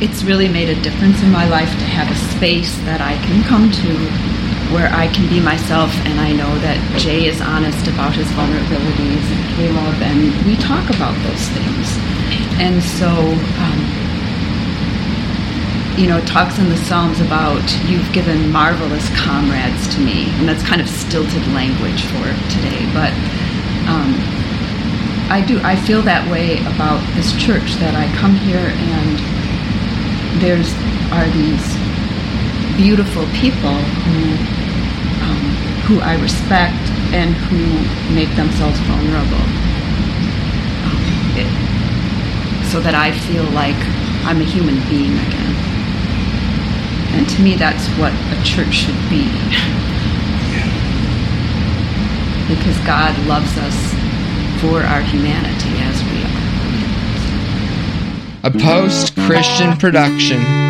it's really made a difference in my life to have a space that I can come to where I can be myself and I know that Jay is honest about his vulnerabilities and Caleb and we talk about those things. And so, um, you know, talks in the Psalms about you've given marvelous comrades to me. And that's kind of stilted language for today. But um, I do, I feel that way about this church that I come here and there's are these beautiful people who um, who I respect and who make themselves vulnerable. Um, it, so that I feel like I'm a human being again. And to me, that's what a church should be. because God loves us for our humanity as we. A post Christian production.